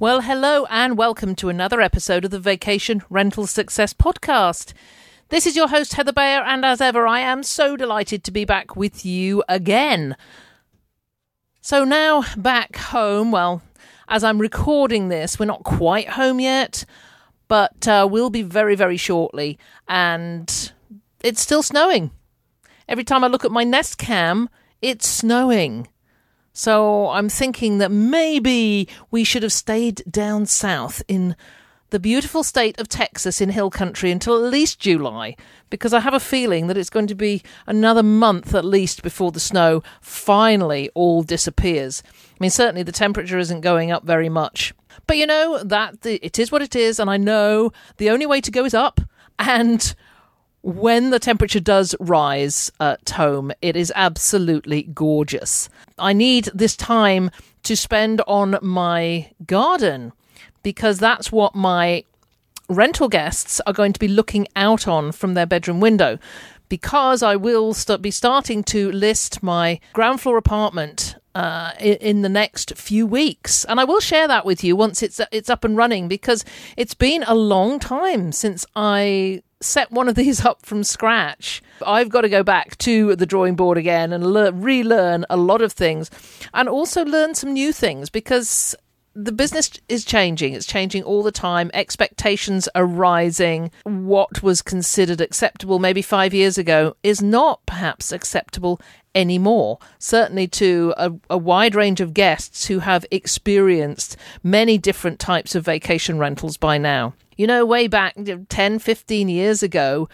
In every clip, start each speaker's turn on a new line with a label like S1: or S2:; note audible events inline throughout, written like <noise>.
S1: Well, hello and welcome to another episode of the Vacation Rental Success Podcast. This is your host, Heather Bayer, and as ever, I am so delighted to be back with you again. So now back home, well, as I'm recording this, we're not quite home yet, but uh, we'll be very, very shortly, and it's still snowing. Every time I look at my Nest Cam, it's snowing. So I'm thinking that maybe we should have stayed down south in the beautiful state of Texas in hill country until at least July, because I have a feeling that it's going to be another month at least before the snow finally all disappears. I mean, certainly the temperature isn't going up very much. But you know, that it is what it is, and I know the only way to go is up, and when the temperature does rise at home, it is absolutely gorgeous. I need this time to spend on my garden because that's what my rental guests are going to be looking out on from their bedroom window. Because I will st- be starting to list my ground floor apartment uh, in, in, the next few weeks, and I will share that with you once it's it's up and running because it's been a long time since I set one of these <laughs> up from scratch. I've got to go back to the drawing board again and le- relearn a lot of things, and also learn some new things because the business is changing. It's changing all the time. Expectations are rising. What was considered acceptable maybe five years ago is not perhaps acceptable anymore. Certainly to a, a, wide range of guests who have experienced many different types of vacation rentals by now. You know, way back 10, 15 years ago,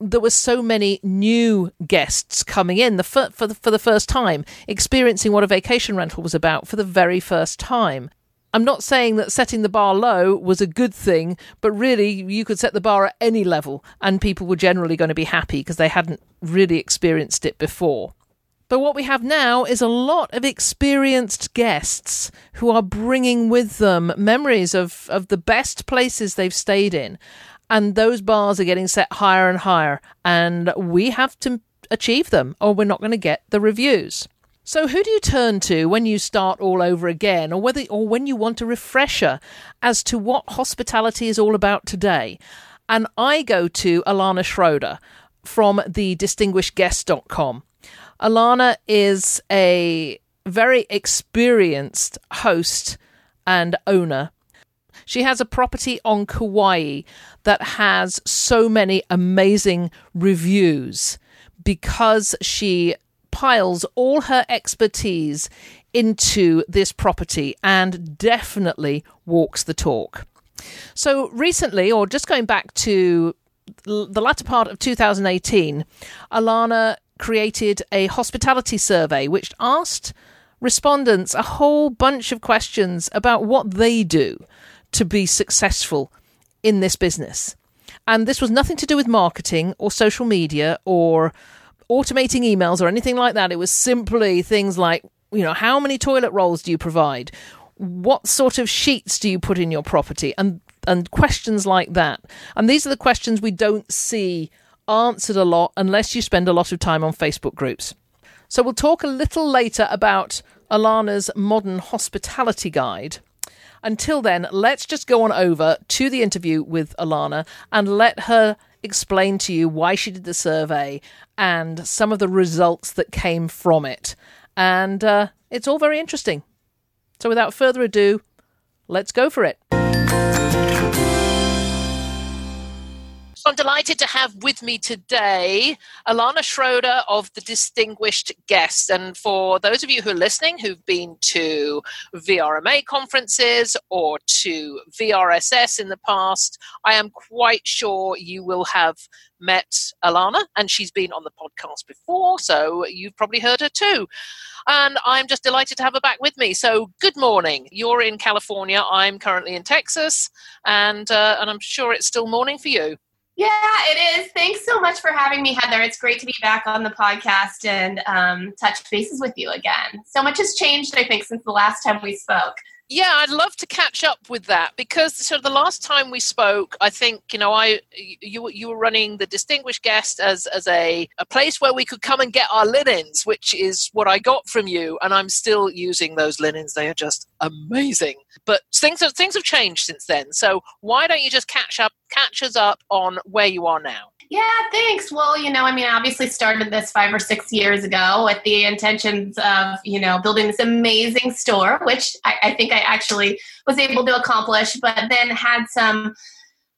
S1: there were so many new guests coming in the for, for the, for the first time, experiencing what a vacation rental was about for the very first time. I'm not saying that setting the bar low was a good thing, but really you could set the bar at any level and people were generally going to be happy because they hadn't really experienced it before. But what we have now is a lot of experienced guests who are bringing with them memories of, of the best places they've stayed in. And those bars are getting set higher and higher. And we have to achieve them or we're not going to get the reviews. So, who do you turn to when you start all over again, or whether, or when you want a refresher as to what hospitality is all about today? And I go to Alana Schroeder from the distinguishedguest.com. Alana is a very experienced host and owner. She has a property on Kauai that has so many amazing reviews because she piles all her expertise into this property and definitely walks the talk. So, recently, or just going back to the latter part of 2018, Alana created a hospitality survey which asked respondents a whole bunch of questions about what they do to be successful in this business. And this was nothing to do with marketing or social media or automating emails or anything like that. It was simply things like, you know, how many toilet rolls do you provide? What sort of sheets do you put in your property? And and questions like that. And these are the questions we don't see answered a lot unless you spend a lot of time on Facebook groups. So we'll talk a little later about Alana's modern hospitality guide. Until then, let's just go on over to the interview with Alana and let her explain to you why she did the survey and some of the results that came from it. And uh, it's all very interesting. So, without further ado, let's go for it. I'm delighted to have with me today Alana Schroeder of the Distinguished Guest. And for those of you who are listening who've been to VRMA conferences or to VRSS in the past, I am quite sure you will have met Alana, and she's been on the podcast before, so you've probably heard her too. And I'm just delighted to have her back with me. So, good morning. You're in California. I'm currently in Texas, and uh, and I'm sure it's still morning for you.
S2: Yeah, it is. Thanks so much for having me, Heather. It's great to be back on the podcast and um, touch bases with you again. So much has changed, I think, since the last time we spoke.
S1: Yeah, I'd love to catch up with that because so the last time we spoke, I think you know I you you were running the distinguished guest as as a a place where we could come and get our linens, which is what I got from you, and I'm still using those linens. They are just amazing. But things have things have changed since then. So why don't you just catch up catch us up on where you are now?
S2: Yeah, thanks. Well, you know, I mean, I obviously started this five or six years ago with the intentions of, you know, building this amazing store, which I, I think I actually was able to accomplish, but then had some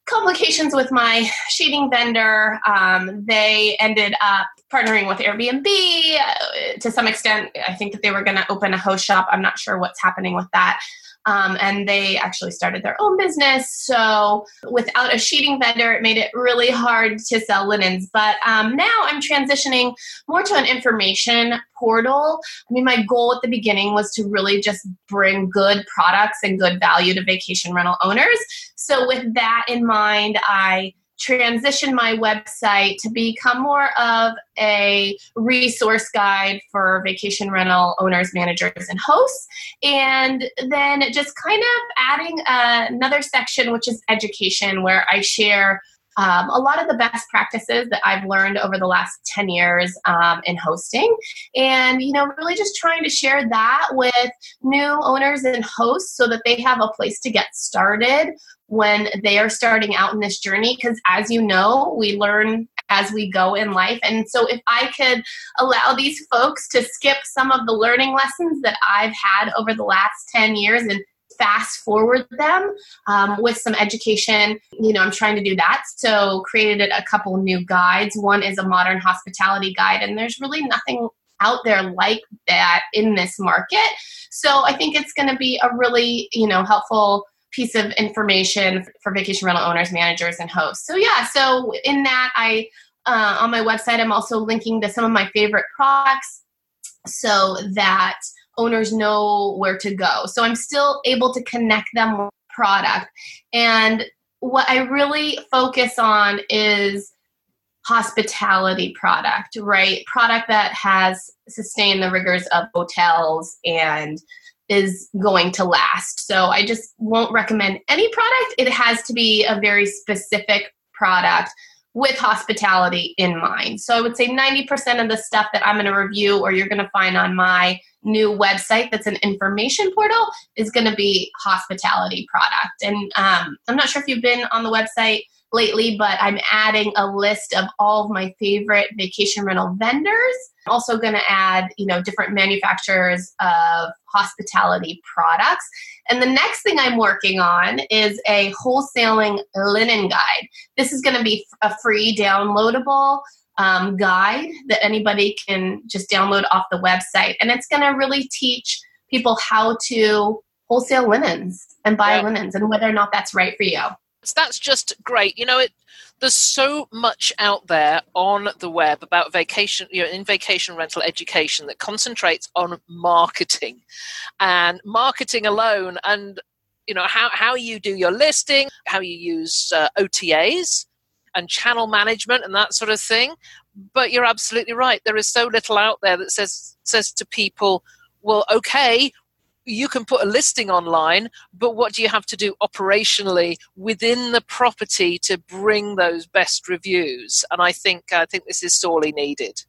S2: complications with my sheeting vendor. Um, they ended up partnering with Airbnb uh, to some extent. I think that they were going to open a host shop. I'm not sure what's happening with that. Um, and they actually started their own business. So without a sheeting vendor, it made it really hard to sell linens. But um, now I'm transitioning more to an information portal. I mean, my goal at the beginning was to really just bring good products and good value to vacation rental owners. So with that in mind, I transition my website to become more of a resource guide for vacation rental owners, managers, and hosts. And then just kind of adding uh, another section, which is education, where I share um, a lot of the best practices that I've learned over the last 10 years um, in hosting. And, you know, really just trying to share that with new owners and hosts so that they have a place to get started when they are starting out in this journey. Because as you know, we learn as we go in life. And so if I could allow these folks to skip some of the learning lessons that I've had over the last 10 years and fast forward them um, with some education. You know, I'm trying to do that. So created a couple new guides. One is a modern hospitality guide, and there's really nothing out there like that in this market. So I think it's going to be a really, you know, helpful piece of information for vacation rental owners, managers, and hosts. So yeah, so in that I uh, on my website I'm also linking to some of my favorite products so that owners know where to go. So I'm still able to connect them with product. And what I really focus on is hospitality product, right? Product that has sustained the rigors of hotels and is going to last. So I just won't recommend any product. It has to be a very specific product with hospitality in mind. So I would say 90% of the stuff that I'm going to review or you're going to find on my new website that's an information portal is going to be hospitality product. And um, I'm not sure if you've been on the website lately, but I'm adding a list of all of my favorite vacation rental vendors. I'm also going to add, you know, different manufacturers of hospitality products. And the next thing I'm working on is a wholesaling linen guide. This is going to be a free downloadable um, guide that anybody can just download off the website. And it's going to really teach people how to wholesale linens and buy yeah. linens and whether or not that's right for you.
S1: That's just great. You know, it there's so much out there on the web about vacation, you know, in vacation rental education that concentrates on marketing and marketing alone and you know how, how you do your listing, how you use uh, OTAs and channel management and that sort of thing. But you're absolutely right. There is so little out there that says says to people, well, okay, you can put a listing online, but what do you have to do operationally within the property to bring those best reviews? And I think I think this is sorely needed.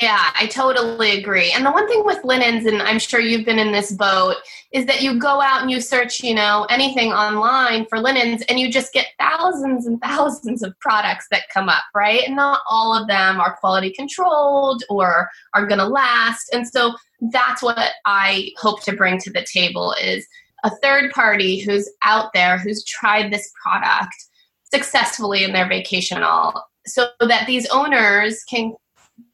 S2: Yeah, I totally agree. And the one thing with linens, and I'm sure you've been in this boat, is that you go out and you search, you know, anything online for linens and you just get thousands and thousands of products that come up, right? And not all of them are quality controlled or are going to last. And so that's what I hope to bring to the table is a third party who's out there who's tried this product successfully in their vacation all so that these owners can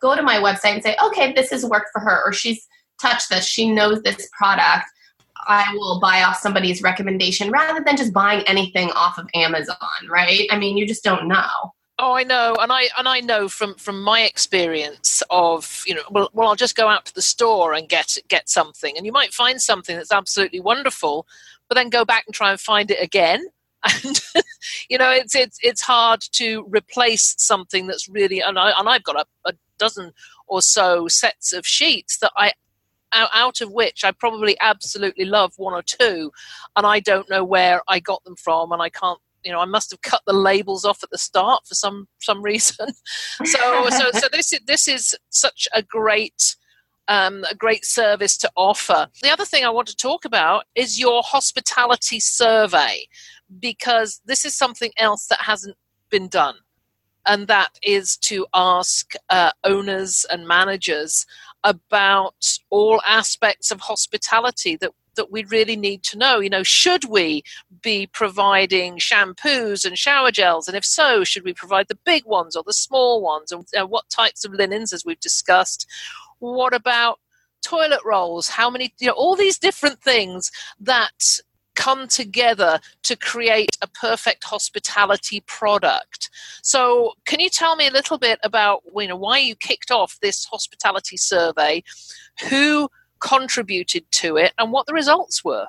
S2: go to my website and say, okay, this has worked for her, or she's touched this, she knows this product. I will buy off somebody's recommendation rather than just buying anything off of Amazon, right? I mean, you just don't know.
S1: Oh, I know, and I and I know from from my experience of you know, well, well, I'll just go out to the store and get get something, and you might find something that's absolutely wonderful, but then go back and try and find it again, <laughs> and you know, it's it's it's hard to replace something that's really, and I and I've got a, a dozen or so sets of sheets that I out of which I probably absolutely love one or two, and I don't know where I got them from, and I can't you know, I must have cut the labels off at the start for some some reason. <laughs> so so so this is this is such a great um, a great service to offer. The other thing I want to talk about is your hospitality survey because this is something else that hasn't been done. And that is to ask uh, owners and managers about all aspects of hospitality that that we really need to know. You know, should we be providing shampoos and shower gels? And if so, should we provide the big ones or the small ones? And uh, what types of linens, as we've discussed? What about toilet rolls? How many, you know, all these different things that come together to create a perfect hospitality product. So, can you tell me a little bit about you know why you kicked off this hospitality survey? Who contributed to it and what the results were?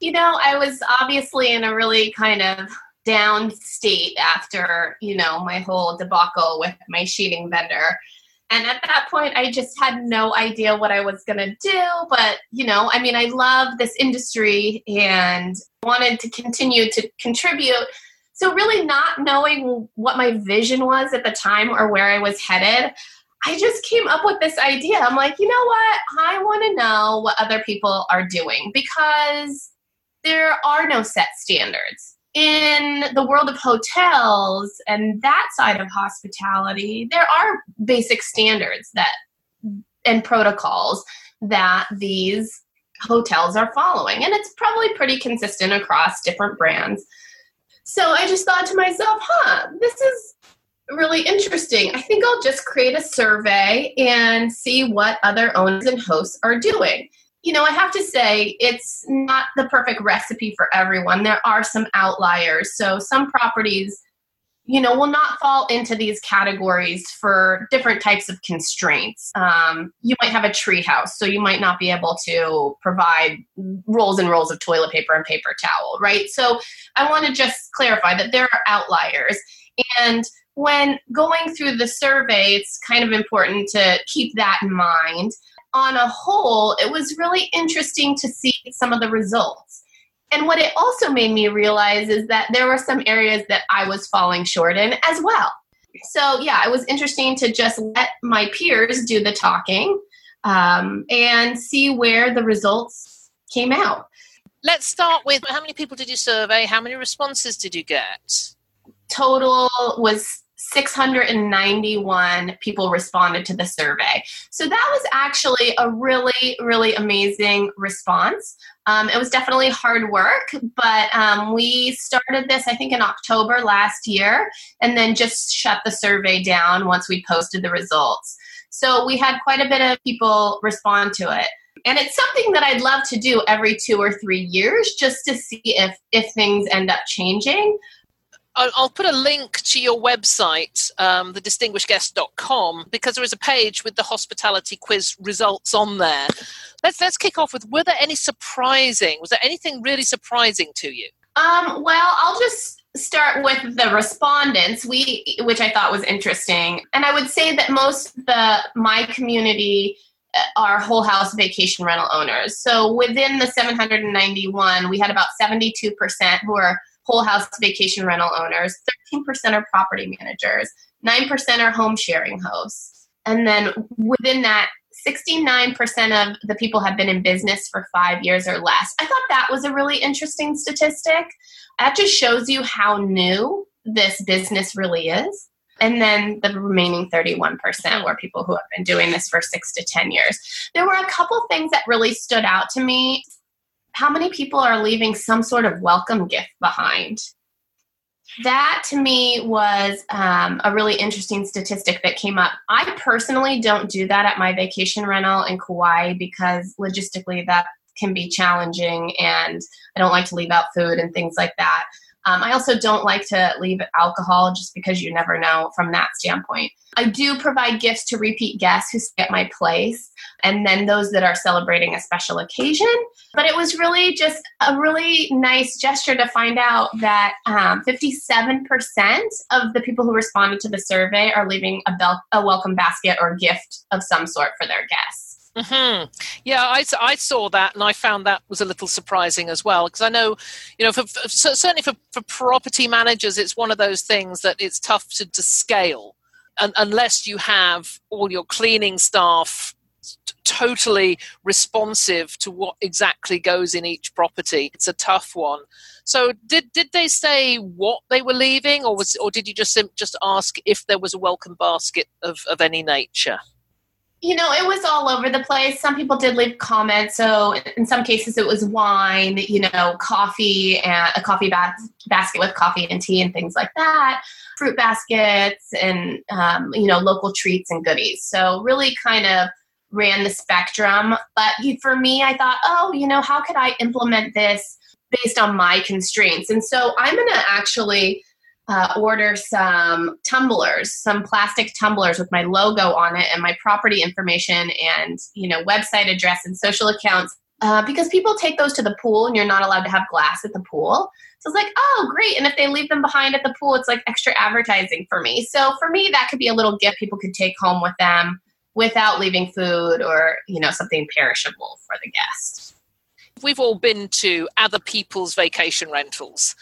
S2: You know, I was obviously in a really kind of down state after, you know, my whole debacle with my sheeting vendor. And at that point, I just had no idea what I was going to do. But, you know, I mean, I love this industry and wanted to continue to contribute. So, really, not knowing what my vision was at the time or where I was headed, I just came up with this idea. I'm like, you know what? I want to know what other people are doing because there are no set standards in the world of hotels and that side of hospitality, there are basic standards that and protocols that these hotels are following. And it's probably pretty consistent across different brands. So I just thought to myself, huh, this is really interesting. I think I'll just create a survey and see what other owners and hosts are doing you know, I have to say it's not the perfect recipe for everyone. There are some outliers. So some properties, you know, will not fall into these categories for different types of constraints. Um, you might have a tree house, so you might not be able to provide rolls and rolls of toilet paper and paper towel, right? So I want to just clarify that there are outliers. And when going through the survey, it's kind of important to keep that in mind on a whole, it was really interesting to see some of the results. And what it also made me realize is that there were some areas that I was falling short in as well. So, yeah, it was interesting to just let my peers do the talking um, and see where the results came out.
S1: Let's start with how many people did you survey? How many responses did you get?
S2: Total was 691 people responded to the survey. So that was actually a really, really amazing response. Um, it was definitely hard work, but um, we started this, I think, in October last year, and then just shut the survey down once we posted the results. So we had quite a bit of people respond to it. And it's something that I'd love to do every two or three years just to see if, if things end up changing.
S1: I'll put a link to your website, um, thedistinguishedguest.com, because there is a page with the hospitality quiz results on there. Let's let's kick off with: Were there any surprising? Was there anything really surprising to you?
S2: Um, well, I'll just start with the respondents, we which I thought was interesting, and I would say that most of the my community uh, are whole house vacation rental owners. So within the 791, we had about 72% who are whole house vacation rental owners, 13% are property managers, 9% are home sharing hosts. And then within that, 69% of the people have been in business for five years or less. I thought that was a really interesting statistic. That just shows you how new this business really is. And then the remaining 31% were people who have been doing this for six to 10 years. There were a couple things that really stood out to me how many people are leaving some sort of welcome gift behind? That to me was um, a really interesting statistic that came up. I personally don't do that at my vacation rental in Kauai because logistically that can be challenging and I don't like to leave out food and things like that. Um, I also don't like to leave alcohol just because you never know from that standpoint. I do provide gifts to repeat guests who stay at my place and then those that are celebrating a special occasion. But it was really just a really nice gesture to find out that um, 57% of the people who responded to the survey are leaving a, bel- a welcome basket or gift of some sort for their guests.
S1: Mm-hmm. Yeah, I, I saw that and I found that was a little surprising as well because I know, you know, for, for, certainly for, for property managers, it's one of those things that it's tough to, to scale and, unless you have all your cleaning staff t- totally responsive to what exactly goes in each property. It's a tough one. So, did did they say what they were leaving, or was or did you just just ask if there was a welcome basket of, of any nature?
S2: You know, it was all over the place. Some people did leave comments. So in some cases, it was wine, you know, coffee and a coffee ba- basket with coffee and tea and things like that, fruit baskets, and um, you know, local treats and goodies. So really, kind of ran the spectrum. But for me, I thought, oh, you know, how could I implement this based on my constraints? And so I'm going to actually uh, order some tumblers, some plastic tumblers with my logo on it and my property information and you know website address and social accounts uh, because people take those to the pool and you're not allowed to have glass at the pool. So it's like, oh, great. And if they leave them behind at the pool, it's like extra advertising for me. So for me, that could be a little gift people could take home with them without leaving food or you know something perishable for the guest
S1: we've all been to other people's vacation rentals.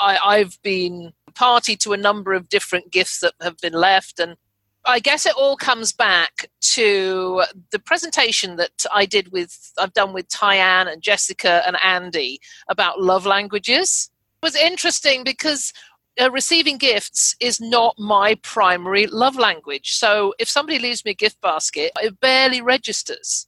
S1: I, have been party to a number of different gifts that have been left and I guess it all comes back to the presentation that I did with I've done with Tyann and Jessica and Andy about love languages. It was interesting because uh, receiving gifts is not my primary love language. So if somebody leaves me a gift basket, it barely registers.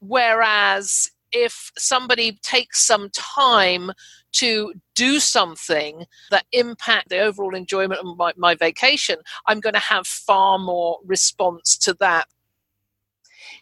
S1: Whereas if somebody takes some time to do something that impact the overall enjoyment of my, my vacation i'm going to have far more response to that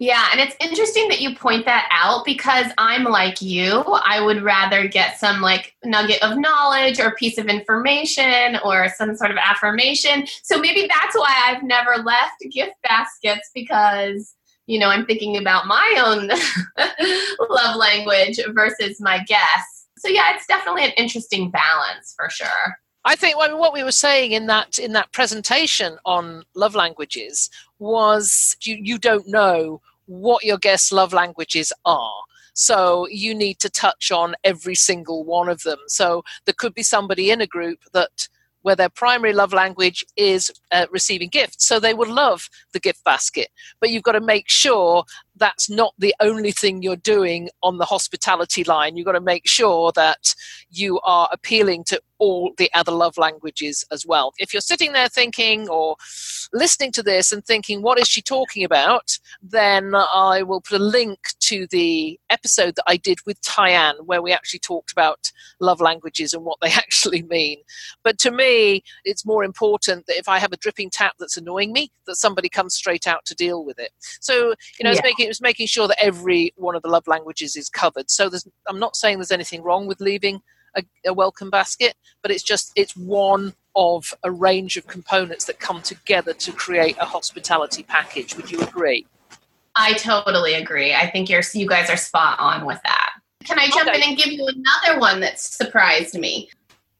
S2: yeah, and it's interesting that you point that out because I'm like you. I would rather get some like nugget of knowledge or piece of information or some sort of affirmation. So maybe that's why I've never left gift baskets because you know, I'm thinking about my own <laughs> love language versus my guests. So yeah, it's definitely an interesting balance for sure.
S1: I think I mean, what we were saying in that in that presentation on love languages was you, you don't know what your guests' love languages are. So you need to touch on every single one of them. So there could be somebody in a group that where their primary love language is uh, receiving gifts. So they would love the gift basket. But you've got to make sure that's not the only thing you're doing on the hospitality line. You've got to make sure that you are appealing to all the other love languages as well. If you're sitting there thinking or listening to this and thinking, what is she talking about? Then I will put a link to the episode that I did with Tyann where we actually talked about love languages and what they <laughs> actually mean. But to me, it's more important that if I have a dripping tap that's annoying me, that somebody comes straight out to deal with it. So, you know, yeah. it's making it was making sure that every one of the love languages is covered. So I'm not saying there's anything wrong with leaving a, a welcome basket, but it's just it's one of a range of components that come together to create a hospitality package. Would you agree?
S2: I totally agree. I think you're you guys are spot on with that. Can I jump okay. in and give you another one that surprised me?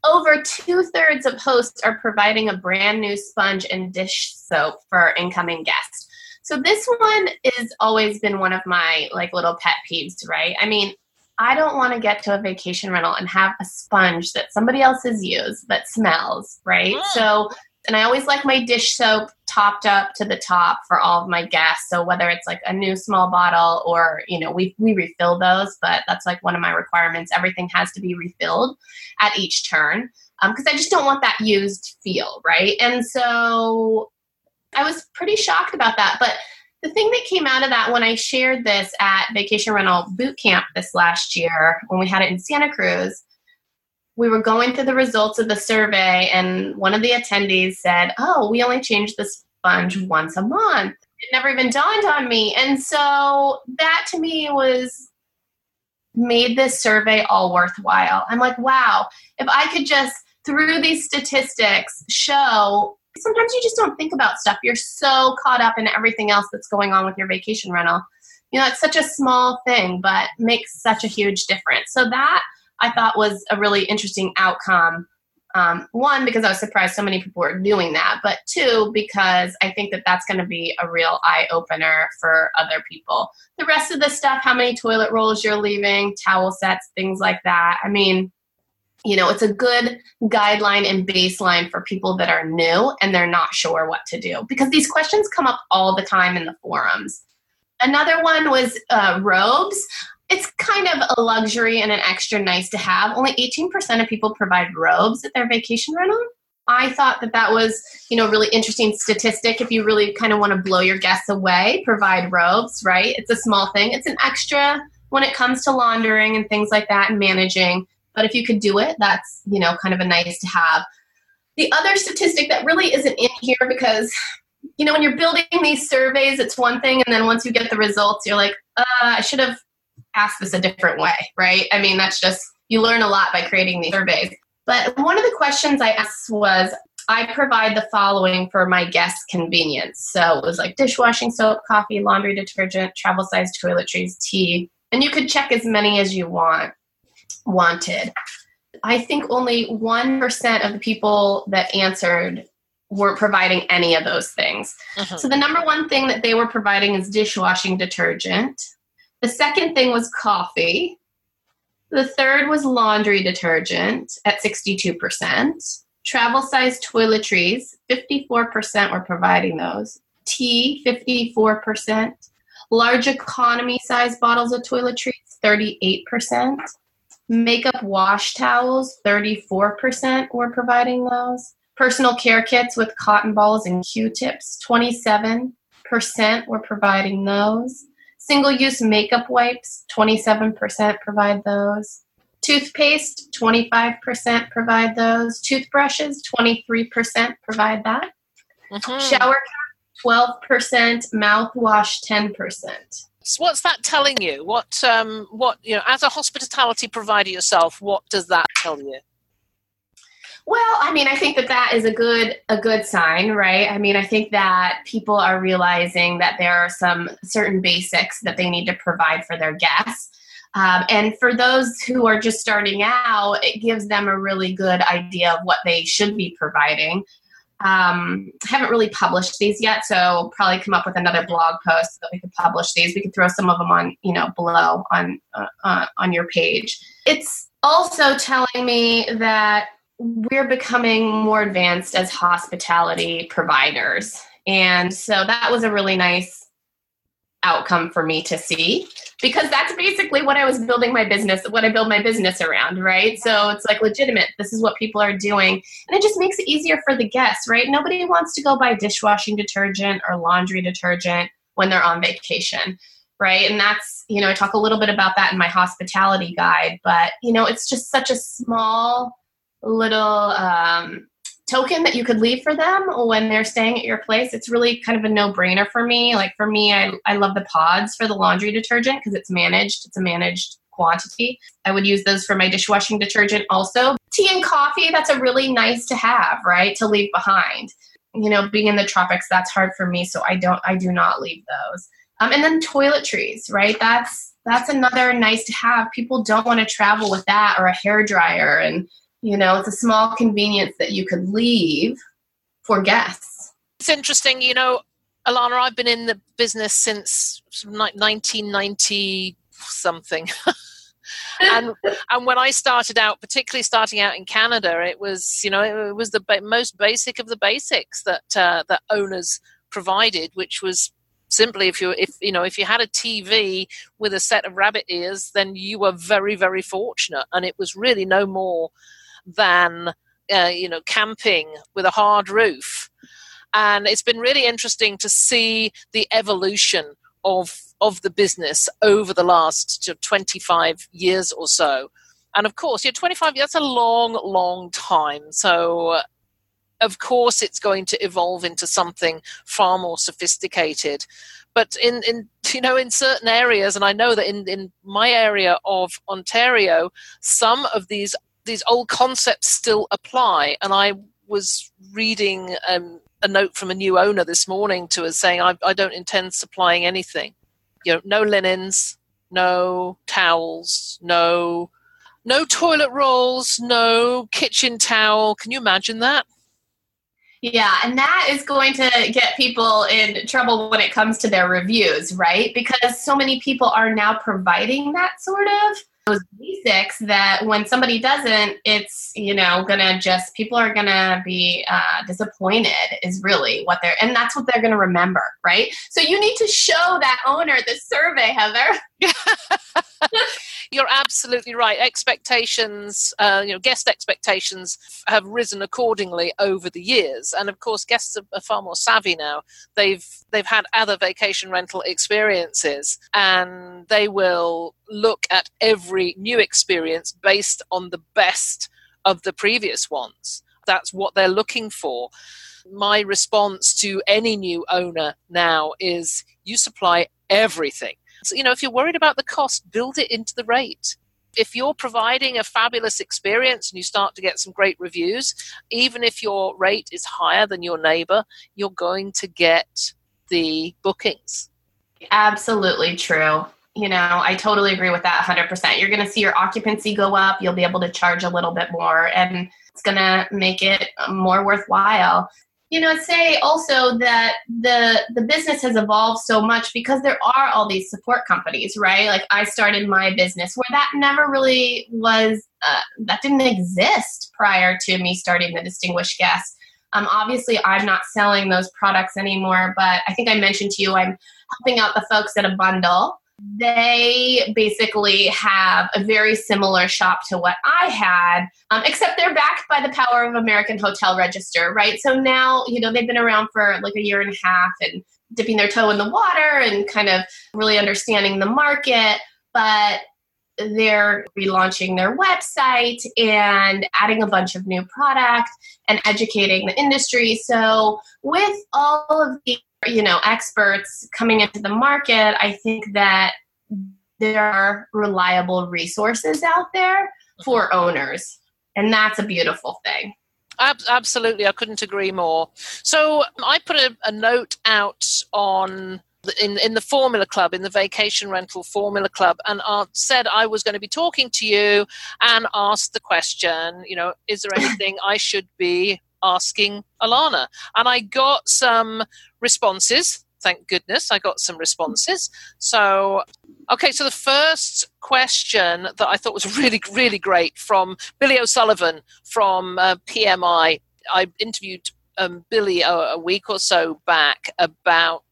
S2: Over two thirds of hosts are providing a brand new sponge and dish soap for incoming guests. So this one has always been one of my like little pet peeves, right? I mean, I don't want to get to a vacation rental and have a sponge that somebody else has used that smells, right? Mm. So, and I always like my dish soap topped up to the top for all of my guests. So whether it's like a new small bottle or, you know, we we refill those, but that's like one of my requirements. Everything has to be refilled at each turn because um, I just don't want that used feel, right? And so I was pretty shocked about that, but the thing that came out of that when I shared this at Vacation Rental Boot Camp this last year, when we had it in Santa Cruz, we were going through the results of the survey, and one of the attendees said, Oh, we only change the sponge once a month. It never even dawned on me. And so that to me was made this survey all worthwhile. I'm like, wow, if I could just, through these statistics, show sometimes you just don't think about stuff. You're so caught up in everything else that's going on with your vacation rental. You know, it's such a small thing, but makes such a huge difference. So that I thought was a really interesting outcome. Um, one, because I was surprised so many people were doing that, but two, because I think that that's going to be a real eye opener for other people. The rest of the stuff, how many toilet rolls you're leaving, towel sets, things like that. I mean, you know, it's a good guideline and baseline for people that are new and they're not sure what to do because these questions come up all the time in the forums. Another one was uh, robes. It's kind of a luxury and an extra nice to have. Only 18% of people provide robes at their vacation rental. I thought that that was, you know, a really interesting statistic. If you really kind of want to blow your guests away, provide robes, right? It's a small thing. It's an extra when it comes to laundering and things like that and managing. But if you could do it, that's, you know, kind of a nice to have. The other statistic that really isn't in here because, you know, when you're building these surveys, it's one thing. And then once you get the results, you're like, uh, I should have asked this a different way, right? I mean, that's just, you learn a lot by creating these surveys. But one of the questions I asked was, I provide the following for my guests' convenience. So it was like dishwashing soap, coffee, laundry detergent, travel size toiletries, tea, and you could check as many as you want wanted. I think only 1% of the people that answered weren't providing any of those things. Uh-huh. So the number one thing that they were providing is dishwashing detergent. The second thing was coffee. The third was laundry detergent at 62%. Travel size toiletries, 54% were providing those. Tea, 54%. Large economy size bottles of toiletries, 38%. Makeup wash towels, 34% were providing those. Personal care kits with cotton balls and Q-tips, 27% were providing those. Single use makeup wipes, 27% provide those. Toothpaste, 25% provide those. Toothbrushes, 23% provide that. Mm-hmm. Shower 12%, mouthwash 10%.
S1: So what's that telling you? What um, what you know, as a hospitality provider yourself, what does that tell you?
S2: Well, I mean, I think that that is a good a good sign, right? I mean, I think that people are realizing that there are some certain basics that they need to provide for their guests. Um, and for those who are just starting out, it gives them a really good idea of what they should be providing. Um, haven't really published these yet, so probably come up with another blog post so that we could publish these. We could throw some of them on, you know, below on uh, uh, on your page. It's also telling me that we're becoming more advanced as hospitality providers, and so that was a really nice outcome for me to see because that's basically what I was building my business, what I build my business around, right? So it's like legitimate. This is what people are doing. And it just makes it easier for the guests, right? Nobody wants to go buy dishwashing detergent or laundry detergent when they're on vacation, right? And that's, you know, I talk a little bit about that in my hospitality guide, but, you know, it's just such a small little um, token that you could leave for them when they're staying at your place, it's really kind of a no brainer for me. Like for me, I, I love the pods for the laundry detergent because it's managed, it's a managed quantity. I would use those for my dishwashing detergent also. Tea and coffee, that's a really nice to have, right? To leave behind. You know, being in the tropics, that's hard for me, so I don't I do not leave those. Um, and then toiletries, right? That's that's another nice to have. People don't want to travel with that or a hair dryer and you know, it's a small convenience that you could leave for guests.
S1: It's interesting, you know, Alana, I've been in the business since 1990 something. <laughs> and and when I started out, particularly starting out in Canada, it was you know it was the most basic of the basics that uh, that owners provided, which was simply if you if you know if you had a TV with a set of rabbit ears, then you were very very fortunate, and it was really no more than uh, you know camping with a hard roof and it's been really interesting to see the evolution of of the business over the last 25 years or so And of course, you're 25, that's a long, long time. So, of course, it's going to evolve into something far more sophisticated. But in, in <laughs> you know, in certain areas, and I know that in, in my area of Ontario, some of these these old concepts still apply. And I was reading um, a note from a new owner this morning to us saying, I, I don't intend supplying anything. You know, no linens, no towels, no no toilet rolls, no kitchen towel. Can you imagine that?
S2: Yeah, and that is going to get people in trouble when it comes to their reviews, right? Because so many people are now providing that sort of those basics that when somebody doesn't, it's you know gonna just people are gonna be uh, disappointed. Is really what they're and that's what they're gonna remember, right? So you need to show that owner the survey, Heather. <laughs>
S1: You're absolutely right. Expectations, uh, you know, guest expectations have risen accordingly over the years, and of course, guests are, are far more savvy now. They've they've had other vacation rental experiences, and they will look at every new experience based on the best of the previous ones. That's what they're looking for. My response to any new owner now is you supply everything so, you know, if you're worried about the cost, build it into the rate. If you're providing a fabulous experience and you start to get some great reviews, even if your rate is higher than your neighbor, you're going to get the bookings.
S2: Absolutely true. You know, I totally agree with that 100%. You're going to see your occupancy go up. You'll be able to charge a little bit more, and it's going to make it more worthwhile you know say also that the the business has evolved so much because there are all these support companies right? Like i started my business where that never really was uh, that didn't exist prior to me starting the distinguished guest um, obviously i'm not selling those products anymore but i think i mentioned to you i'm helping out the folks at a bundle they basically have a very similar shop to what I had, um, except they're backed by the power of American Hotel Register, right? So now, you know, they've been around for like a year and a half and dipping their toe in the water and kind of really understanding the market, but they're relaunching their website and adding a bunch of new product and educating the industry. So, with all of the you know experts coming into the market i think that there are reliable resources out there for owners and that's a beautiful thing
S1: absolutely i couldn't agree more so i put a, a note out on in, in the Formula Club, in the Vacation Rental Formula Club, and uh, said I was going to be talking to you and asked the question, you know, is there <laughs> anything I should be asking Alana. And I got some responses. Thank goodness I got some responses. So, okay, so the first question that I thought was <laughs> really, really great from Billy O'Sullivan from uh, PMI. I interviewed um, Billy a, a week or so back about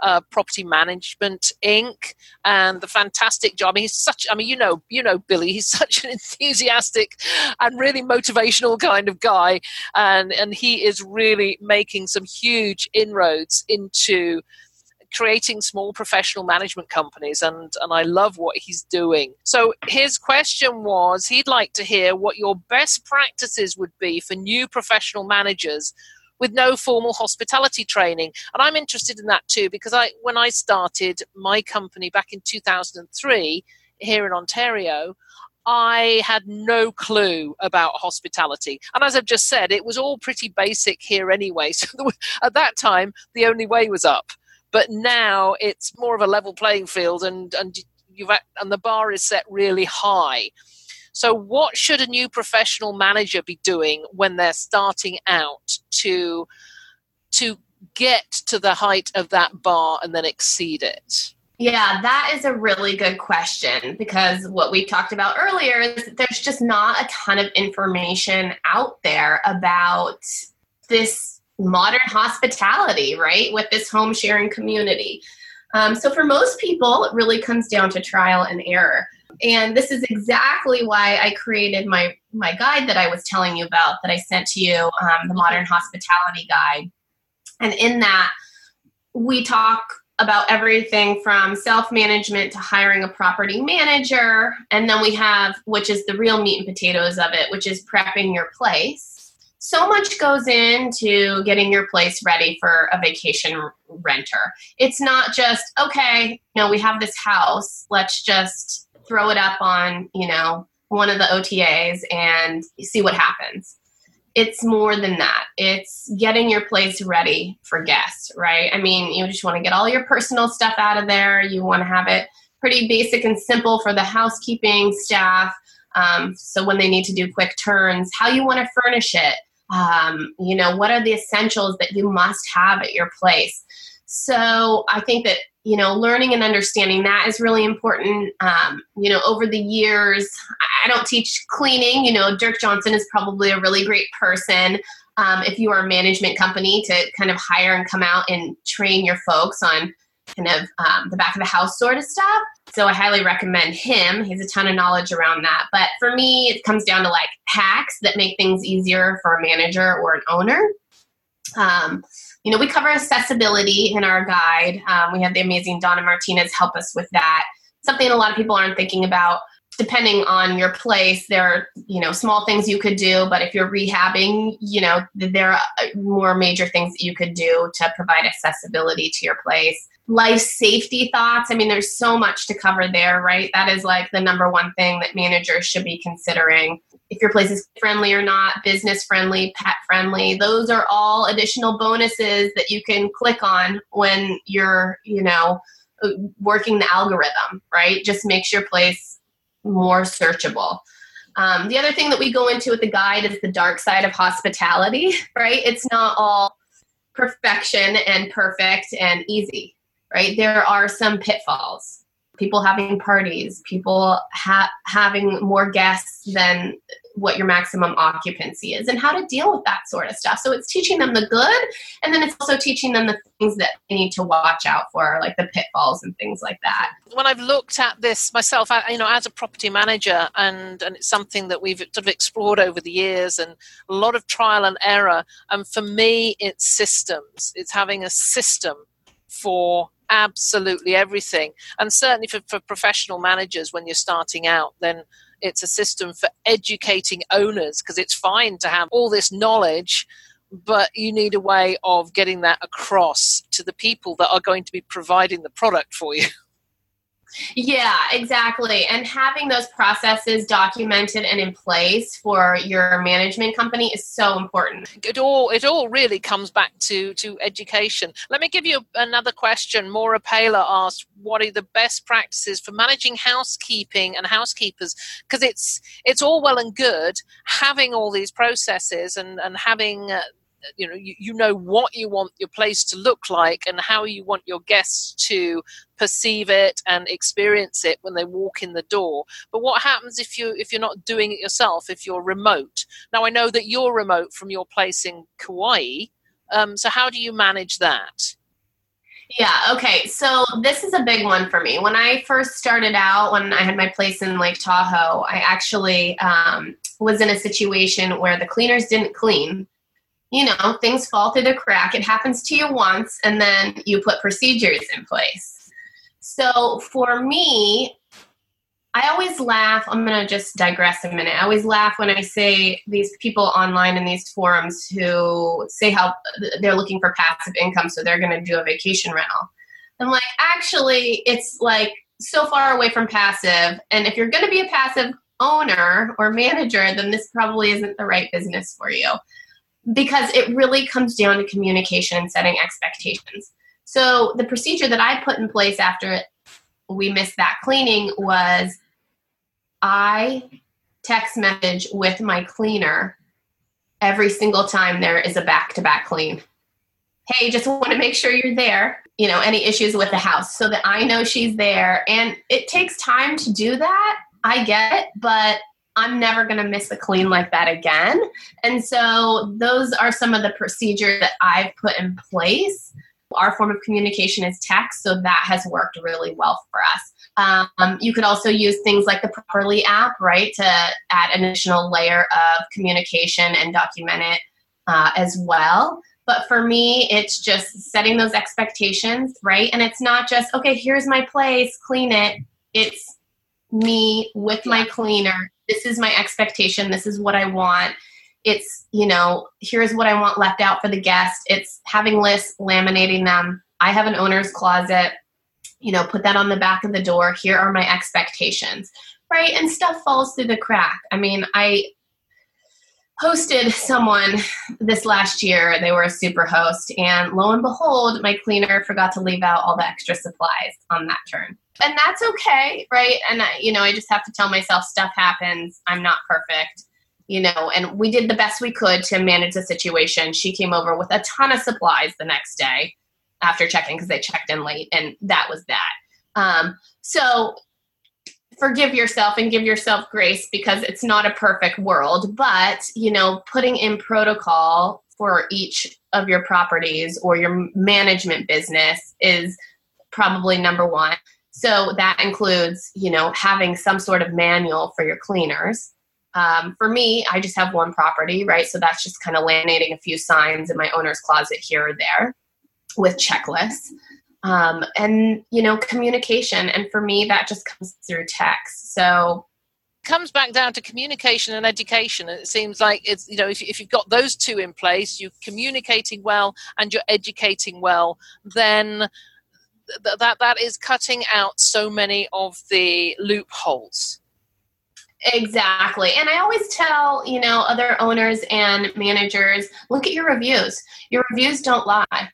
S1: uh, Property Management Inc. and the fantastic job. I mean, he's such. I mean, you know, you know Billy. He's <laughs> such an enthusiastic and really motivational kind of guy, and and he is really making some huge inroads into creating small professional management companies and and I love what he's doing. So his question was he'd like to hear what your best practices would be for new professional managers with no formal hospitality training. And I'm interested in that too because I when I started my company back in 2003 here in Ontario, I had no clue about hospitality. And as I've just said, it was all pretty basic here anyway. <laughs> So at that time, the only way was up. But now it's more of a level playing field and, and you've and the bar is set really high. So, what should a new professional manager be doing when they're starting out to to get to the height of that bar and then exceed it?
S2: Yeah, that is a really good question because what we talked about earlier is there's just not a ton of information out there about this modern hospitality, right? With this home sharing community. Um, so for most people, it really comes down to trial and error. And this is exactly why I created my my guide that I was telling you about that I sent to you, um, the Modern Hospitality Guide. And in that, we talk about everything from self management to hiring a property manager. And then we have, which is the real meat and potatoes of it, which is prepping your place. So much goes into getting your place ready for a vacation renter. It's not just, okay, you know, we have this house, let's just throw it up on, you know, one of the OTAs and see what happens it's more than that. It's getting your place ready for guests, right? I mean, you just want to get all your personal stuff out of there. You want to have it pretty basic and simple for the housekeeping staff. Um, so when they need to do quick turns, how you want to furnish it. Um, you know, what are the essentials that you must have at your place? So I think that you know learning and understanding that is really important. Um, you know over the years i don't teach cleaning. You know dirk johnson is probably a really great person um, if you are a management company to kind of hire and come out and train your folks on kind of um, the back of the house sort of stuff. So i highly recommend him. He has a ton of knowledge around that. But for me it comes down to like hacks that make things easier for a manager or an owner. Um, you know, we cover accessibility in our guide. Um, we have the amazing Donna Martinez help us with that. Something a lot of people aren't thinking about. Depending on your place, there are you know small things you could do, but if you're rehabbing, you know there are more major things that you could do to provide accessibility to your place. Life safety thoughts. I mean, there's so much to cover there, right? That is like the number one thing that managers should be considering if your place is friendly or not, business friendly, pet friendly. Those are all additional bonuses that you can click on when you're, you know, working the algorithm, right? Just makes your place more searchable. Um, the other thing that we go into with the guide is the dark side of hospitality, <laughs> right? It's not all perfection and perfect and easy, right? There are some pitfalls people having parties, people ha- having more guests than what your maximum occupancy is, and how to deal with that sort of stuff. So it's teaching them the good, and then it's also teaching them the things that they need to watch out for, like the pitfalls and things like that.
S1: When I've looked at this myself, you know, as a property manager, and and it's something that we've sort of explored over the years, and a lot of trial and error. And for me, it's systems. It's having a system for absolutely everything. And certainly for, for professional managers, when you're starting out, then it's a system for educating owners because it's fine to have all this knowledge but you need a way of getting that across to the people that are going to be providing the product for you. <laughs>
S2: Yeah, exactly. And having those processes documented and in place for your management company is so important.
S1: It all it all really comes back to to education. Let me give you another question. Maura Paler asked, "What are the best practices for managing housekeeping and housekeepers?" Because it's it's all well and good having all these processes and and having uh, you know you, you know what you want your place to look like and how you want your guests to perceive it and experience it when they walk in the door. But what happens if you if you're not doing it yourself if you're remote? Now i know that you're remote from your place in kauai. Um, so how do you manage that?
S2: Yeah, okay. So this is a big one for me. When I first started out, when I had my place in Lake Tahoe, I actually um, was in a situation where the cleaners didn't clean you know, things fall through the crack. It happens to you once, and then you put procedures in place. So for me, I always laugh. I'm going to just digress a minute. I always laugh when I say these people online in these forums who say how they're looking for passive income, so they're going to do a vacation rental. I'm like, actually, it's like so far away from passive. And if you're going to be a passive owner or manager, then this probably isn't the right business for you because it really comes down to communication and setting expectations. So the procedure that I put in place after we missed that cleaning was I text message with my cleaner every single time there is a back to back clean. Hey, just want to make sure you're there. You know, any issues with the house so that I know she's there. And it takes time to do that. I get it, but I'm never going to miss a clean like that again. And so those are some of the procedures that I've put in place. Our form of communication is text, so that has worked really well for us. Um, you could also use things like the Properly app, right, to add an additional layer of communication and document it uh, as well. But for me, it's just setting those expectations, right? And it's not just, okay, here's my place, clean it. It's me with my cleaner. This is my expectation. This is what I want. It's, you know, here's what I want left out for the guest. It's having lists, laminating them. I have an owner's closet, you know, put that on the back of the door. Here are my expectations, right? And stuff falls through the crack. I mean, I hosted someone this last year. They were a super host, and lo and behold, my cleaner forgot to leave out all the extra supplies on that turn. And that's okay, right? And I, you know, I just have to tell myself stuff happens. I'm not perfect, you know. And we did the best we could to manage the situation. She came over with a ton of supplies the next day after checking because they checked in late, and that was that. Um, so forgive yourself and give yourself grace because it's not a perfect world but you know putting in protocol for each of your properties or your management business is probably number one so that includes you know having some sort of manual for your cleaners. Um, for me i just have one property right? So that's just kind of laminating a few signs in my owner's closet here or there with checklists. Um, and you know communication. And for me that just comes through text. So
S1: comes back down to communication and education. It seems like it's you know if, if you've got those two in place you're communicating well and you're educating well then th- that that is cutting out so many of the loopholes
S2: Exactly. And I always tell, you know, other owners and managers, look at your reviews. Your reviews don't lie.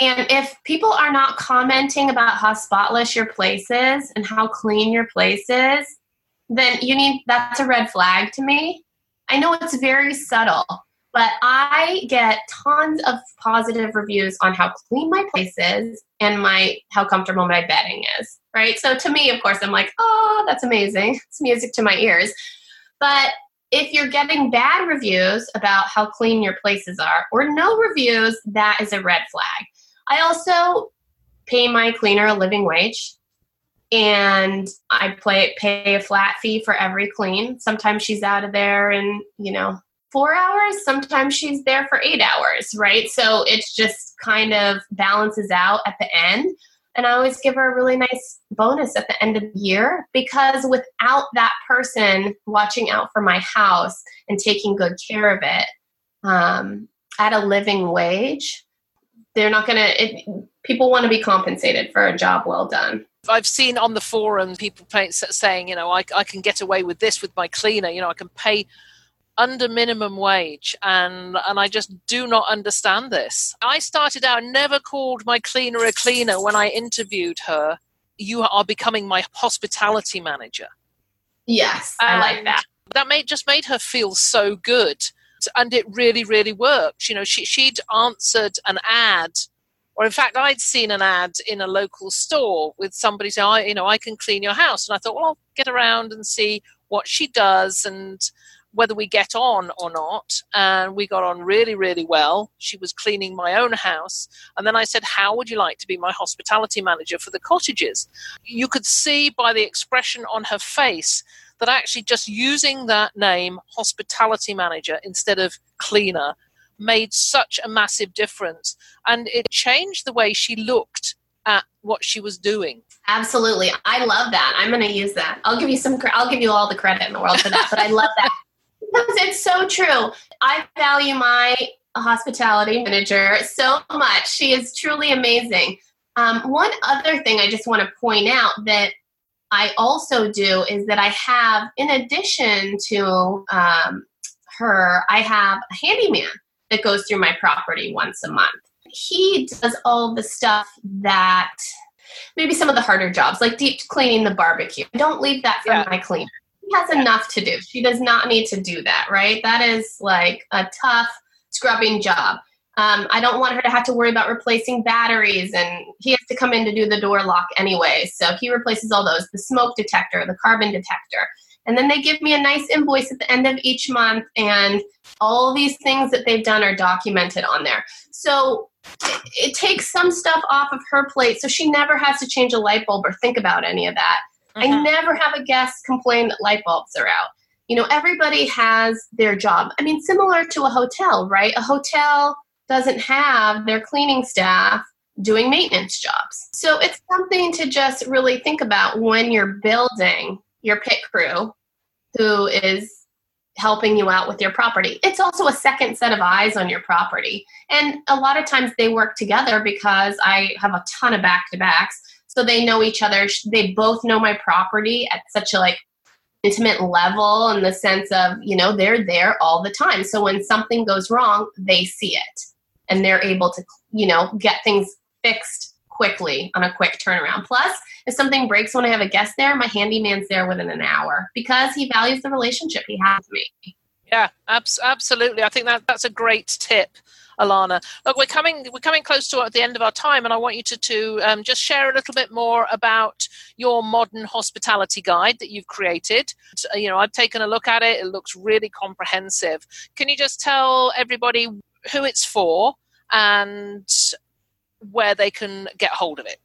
S2: And if people are not commenting about how spotless your place is and how clean your place is, then you need that's a red flag to me. I know it's very subtle, but I get tons of positive reviews on how clean my place is and my how comfortable my bedding is. Right? So to me, of course, I'm like, oh, that's amazing. It's music to my ears. But if you're getting bad reviews about how clean your places are or no reviews, that is a red flag. I also pay my cleaner a living wage and I play, pay a flat fee for every clean. Sometimes she's out of there in, you know, four hours. Sometimes she's there for eight hours, right? So it's just kind of balances out at the end. And I always give her a really nice bonus at the end of the year because without that person watching out for my house and taking good care of it um, at a living wage, they're not going to people want to be compensated for a job well done
S1: I've seen on the forum people saying, you know, I, I can get away with this with my cleaner. You know, I can pay under minimum wage, and and I just do not understand this. I started out never called my cleaner a cleaner when I interviewed her. You are becoming my hospitality manager.
S2: Yes, I like that.
S1: That made just made her feel so good and it really, really worked. You know, she, she'd answered an ad, or in fact, I'd seen an ad in a local store with somebody saying, I, you know, I can clean your house. And I thought, well, I'll get around and see what she does and whether we get on or not. And we got on really, really well. She was cleaning my own house. And then I said, How would you like to be my hospitality manager for the cottages? You could see by the expression on her face that actually just using that name, hospitality manager, instead of cleaner, made such a massive difference. And it changed the way she looked at what she was doing.
S2: Absolutely. I love that. I'm going to use that. I'll give you some, I'll give you all the credit in the world for that, but I love that. <laughs> Because it's so true. I value my hospitality manager so much. She is truly amazing. Um, one other thing I just want to point out that I also do is that I have, in addition to um, her, I have a handyman that goes through my property once a month. He does all the stuff that maybe some of the harder jobs, like deep cleaning the barbecue. Don't leave that for yeah. my cleaner. Has enough to do. She does not need to do that, right? That is like a tough scrubbing job. Um, I don't want her to have to worry about replacing batteries, and he has to come in to do the door lock anyway. So he replaces all those the smoke detector, the carbon detector. And then they give me a nice invoice at the end of each month, and all these things that they've done are documented on there. So it, it takes some stuff off of her plate so she never has to change a light bulb or think about any of that. I never have a guest complain that light bulbs are out. You know, everybody has their job. I mean, similar to a hotel, right? A hotel doesn't have their cleaning staff doing maintenance jobs. So it's something to just really think about when you're building your pit crew who is helping you out with your property. It's also a second set of eyes on your property. And a lot of times they work together because I have a ton of back to backs. So they know each other. They both know my property at such a like intimate level in the sense of, you know, they're there all the time. So when something goes wrong, they see it and they're able to, you know, get things fixed quickly on a quick turnaround. Plus, if something breaks when I have a guest there, my handyman's there within an hour because he values the relationship he has with me.
S1: Yeah, abs- absolutely. I think that that's a great tip. Alana. Look, we're coming we're coming close to the end of our time, and I want you to to um, just share a little bit more about your modern hospitality guide that you've created. You know, I've taken a look at it; it looks really comprehensive. Can you just tell everybody who it's for and where they can get hold of it?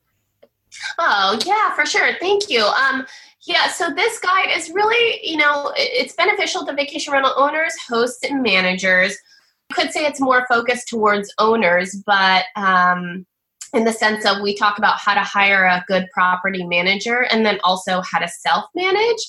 S2: Oh, yeah, for sure. Thank you. Um, yeah, so this guide is really, you know, it's beneficial to vacation rental owners, hosts, and managers. Could say it's more focused towards owners, but um, in the sense of we talk about how to hire a good property manager and then also how to self manage.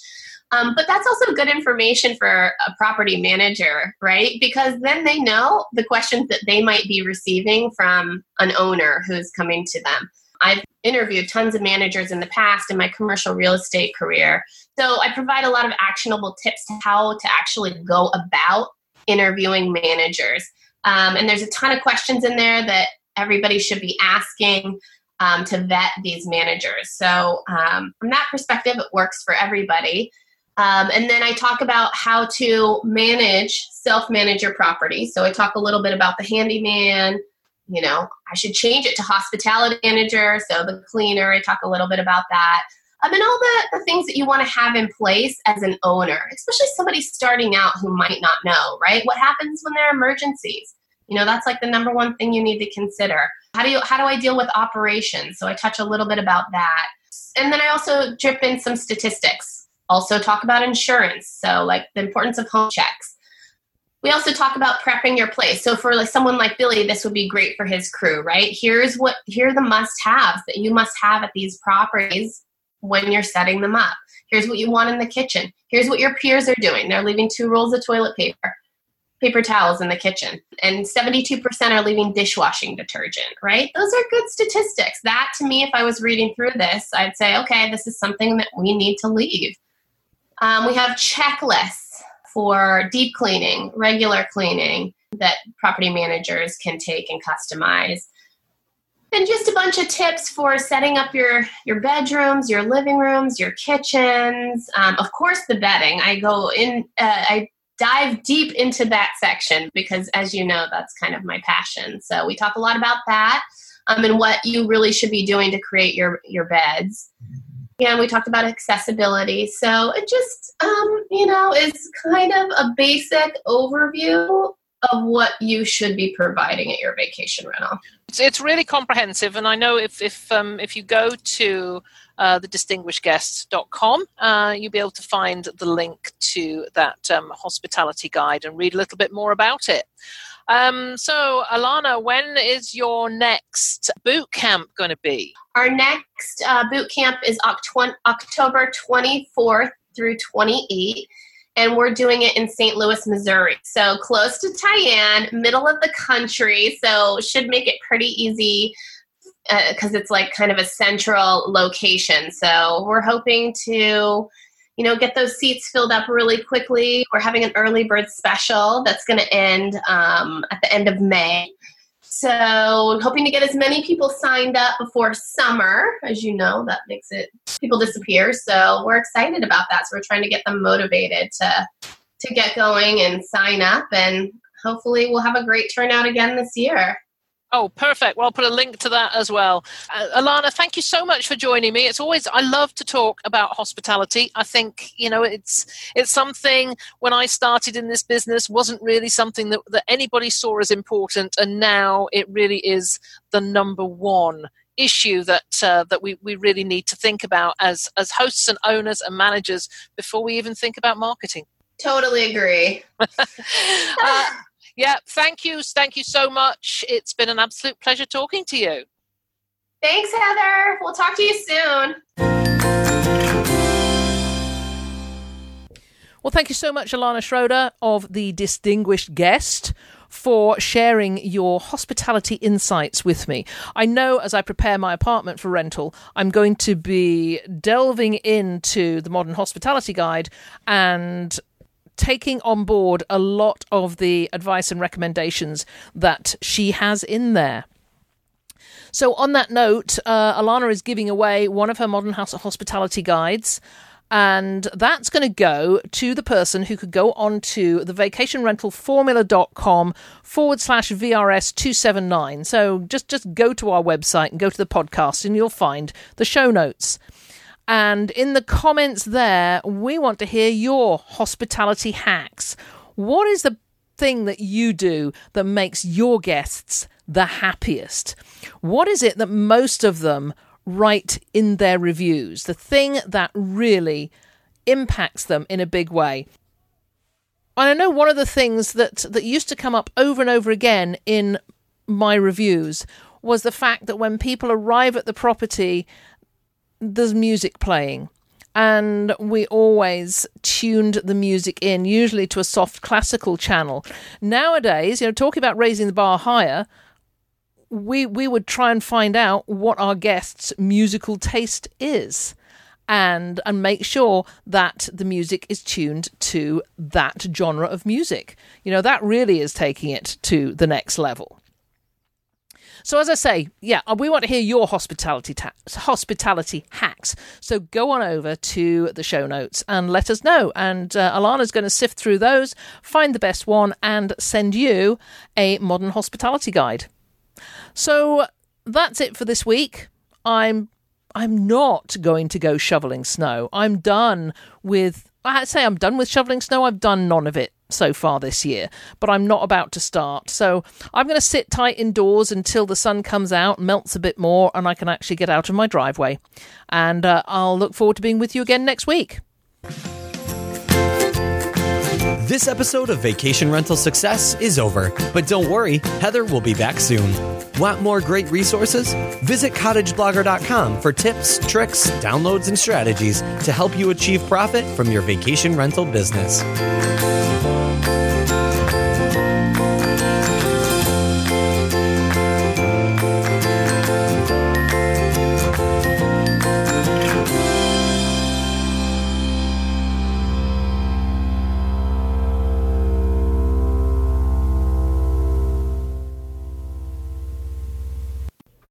S2: Um, but that's also good information for a property manager, right? Because then they know the questions that they might be receiving from an owner who's coming to them. I've interviewed tons of managers in the past in my commercial real estate career. So I provide a lot of actionable tips to how to actually go about interviewing managers. Um, and there's a ton of questions in there that everybody should be asking um, to vet these managers. So, um, from that perspective, it works for everybody. Um, and then I talk about how to manage self manage your property. So I talk a little bit about the handyman. You know, I should change it to hospitality manager. So the cleaner, I talk a little bit about that. Um, and all the, the things that you want to have in place as an owner, especially somebody starting out who might not know, right? What happens when there are emergencies? You know, that's like the number one thing you need to consider. How do you how do I deal with operations? So I touch a little bit about that. And then I also drip in some statistics also talk about insurance, so like the importance of home checks. We also talk about prepping your place. So for like someone like Billy, this would be great for his crew, right? Here's what here are the must-haves that you must have at these properties when you're setting them up. Here's what you want in the kitchen. Here's what your peers are doing. They're leaving two rolls of toilet paper, paper towels in the kitchen, and 72% are leaving dishwashing detergent, right? Those are good statistics. That to me, if I was reading through this, I'd say, okay, this is something that we need to leave. Um, we have checklists for deep cleaning, regular cleaning that property managers can take and customize. And just a bunch of tips for setting up your, your bedrooms, your living rooms, your kitchens. Um, of course, the bedding. I go in, uh, I dive deep into that section because, as you know, that's kind of my passion. So we talk a lot about that um, and what you really should be doing to create your, your beds. And we talked about accessibility. So it just, um, you know, is kind of a basic overview of what you should be providing at your vacation rental.
S1: It's, it's really comprehensive, and I know if if um, if you go to uh, the distinguishedguests.com, uh, you'll be able to find the link to that um, hospitality guide and read a little bit more about it. Um, so, Alana, when is your next boot camp going to be?
S2: Our next uh, boot camp is October 24th through 28th and we're doing it in St. Louis, Missouri. So close to Tyann, middle of the country. So should make it pretty easy because uh, it's like kind of a central location. So we're hoping to you know, get those seats filled up really quickly. We're having an early bird special that's going to end um, at the end of May. So, hoping to get as many people signed up before summer. As you know, that makes it people disappear. So, we're excited about that. So, we're trying to get them motivated to to get going and sign up, and hopefully, we'll have a great turnout again this year.
S1: Oh, perfect. Well, I'll put a link to that as well. Uh, Alana, thank you so much for joining me. It's always I love to talk about hospitality. I think you know it's it's something when I started in this business wasn't really something that, that anybody saw as important, and now it really is the number one issue that uh, that we, we really need to think about as as hosts and owners and managers before we even think about marketing.
S2: Totally agree. <laughs>
S1: uh, Yeah, thank you. Thank you so much. It's been an absolute pleasure talking to you.
S2: Thanks, Heather. We'll talk to you soon.
S1: Well, thank you so much, Alana Schroeder, of the distinguished guest for sharing your hospitality insights with me. I know as I prepare my apartment for rental, I'm going to be delving into the Modern Hospitality Guide and taking on board a lot of the advice and recommendations that she has in there. So, on that note, uh, Alana is giving away one of her modern house hospitality guides. And that's going to go to the person who could go on to the vacationrentalformula.com forward slash VRS 279. So just, just go to our website and go to the podcast and you'll find the show notes. And in the comments there, we want to hear your hospitality hacks. What is the thing that you do that makes your guests the happiest? What is it that most of them write in their reviews? The thing that really impacts them in a big way. And I know one of the things that, that used to come up over and over again in my reviews was the fact that when people arrive at the property, there's music playing. And we always tuned the music in, usually to a soft classical channel. Nowadays, you know, talking about raising the bar higher, we we would try and find out what our guests' musical taste is and and make sure that the music is tuned to that genre of music. You know, that really is taking it to the next level. So as I say, yeah, uh, we want to hear your hospitality ta- hospitality hacks. So go on over to the show notes and let us know. And uh, Alana's going to sift through those, find the best one, and send you a modern hospitality guide. So that's it for this week. I'm I'm not going to go shoveling snow. I'm done with I'd say I'm done with shoveling snow. I've done none of it so far this year, but I'm not about to start. So I'm going to sit tight indoors until the sun comes out, melts a bit more, and I can actually get out of my driveway. And uh, I'll look forward to being with you again next week.
S3: This episode of Vacation Rental Success is over, but don't worry, Heather will be back soon. Want more great resources? Visit cottageblogger.com for tips, tricks, downloads, and strategies to help you achieve profit from your vacation rental business.